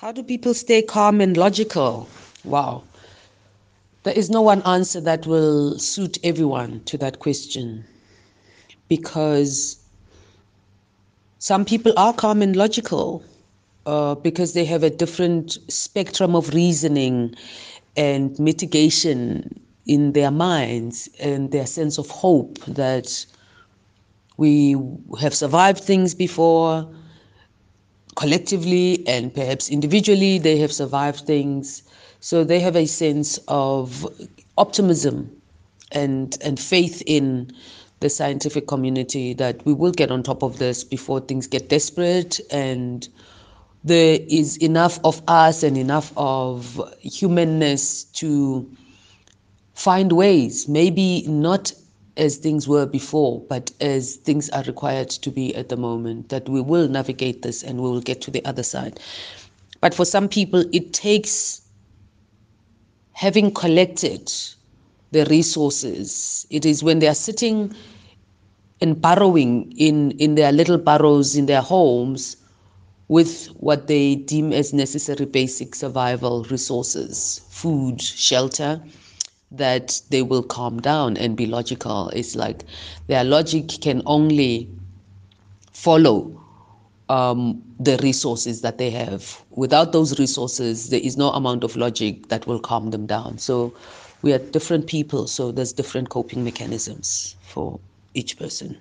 How do people stay calm and logical? Wow. There is no one answer that will suit everyone to that question because some people are calm and logical uh, because they have a different spectrum of reasoning and mitigation in their minds and their sense of hope that we have survived things before collectively and perhaps individually they have survived things. So they have a sense of optimism and and faith in the scientific community that we will get on top of this before things get desperate. And there is enough of us and enough of humanness to find ways maybe not as things were before, but as things are required to be at the moment, that we will navigate this and we will get to the other side. But for some people, it takes having collected the resources. It is when they are sitting and burrowing in, in their little burrows in their homes with what they deem as necessary basic survival resources food, shelter that they will calm down and be logical. It's like their logic can only follow um, the resources that they have. Without those resources, there is no amount of logic that will calm them down. So we are different people, so there's different coping mechanisms for each person.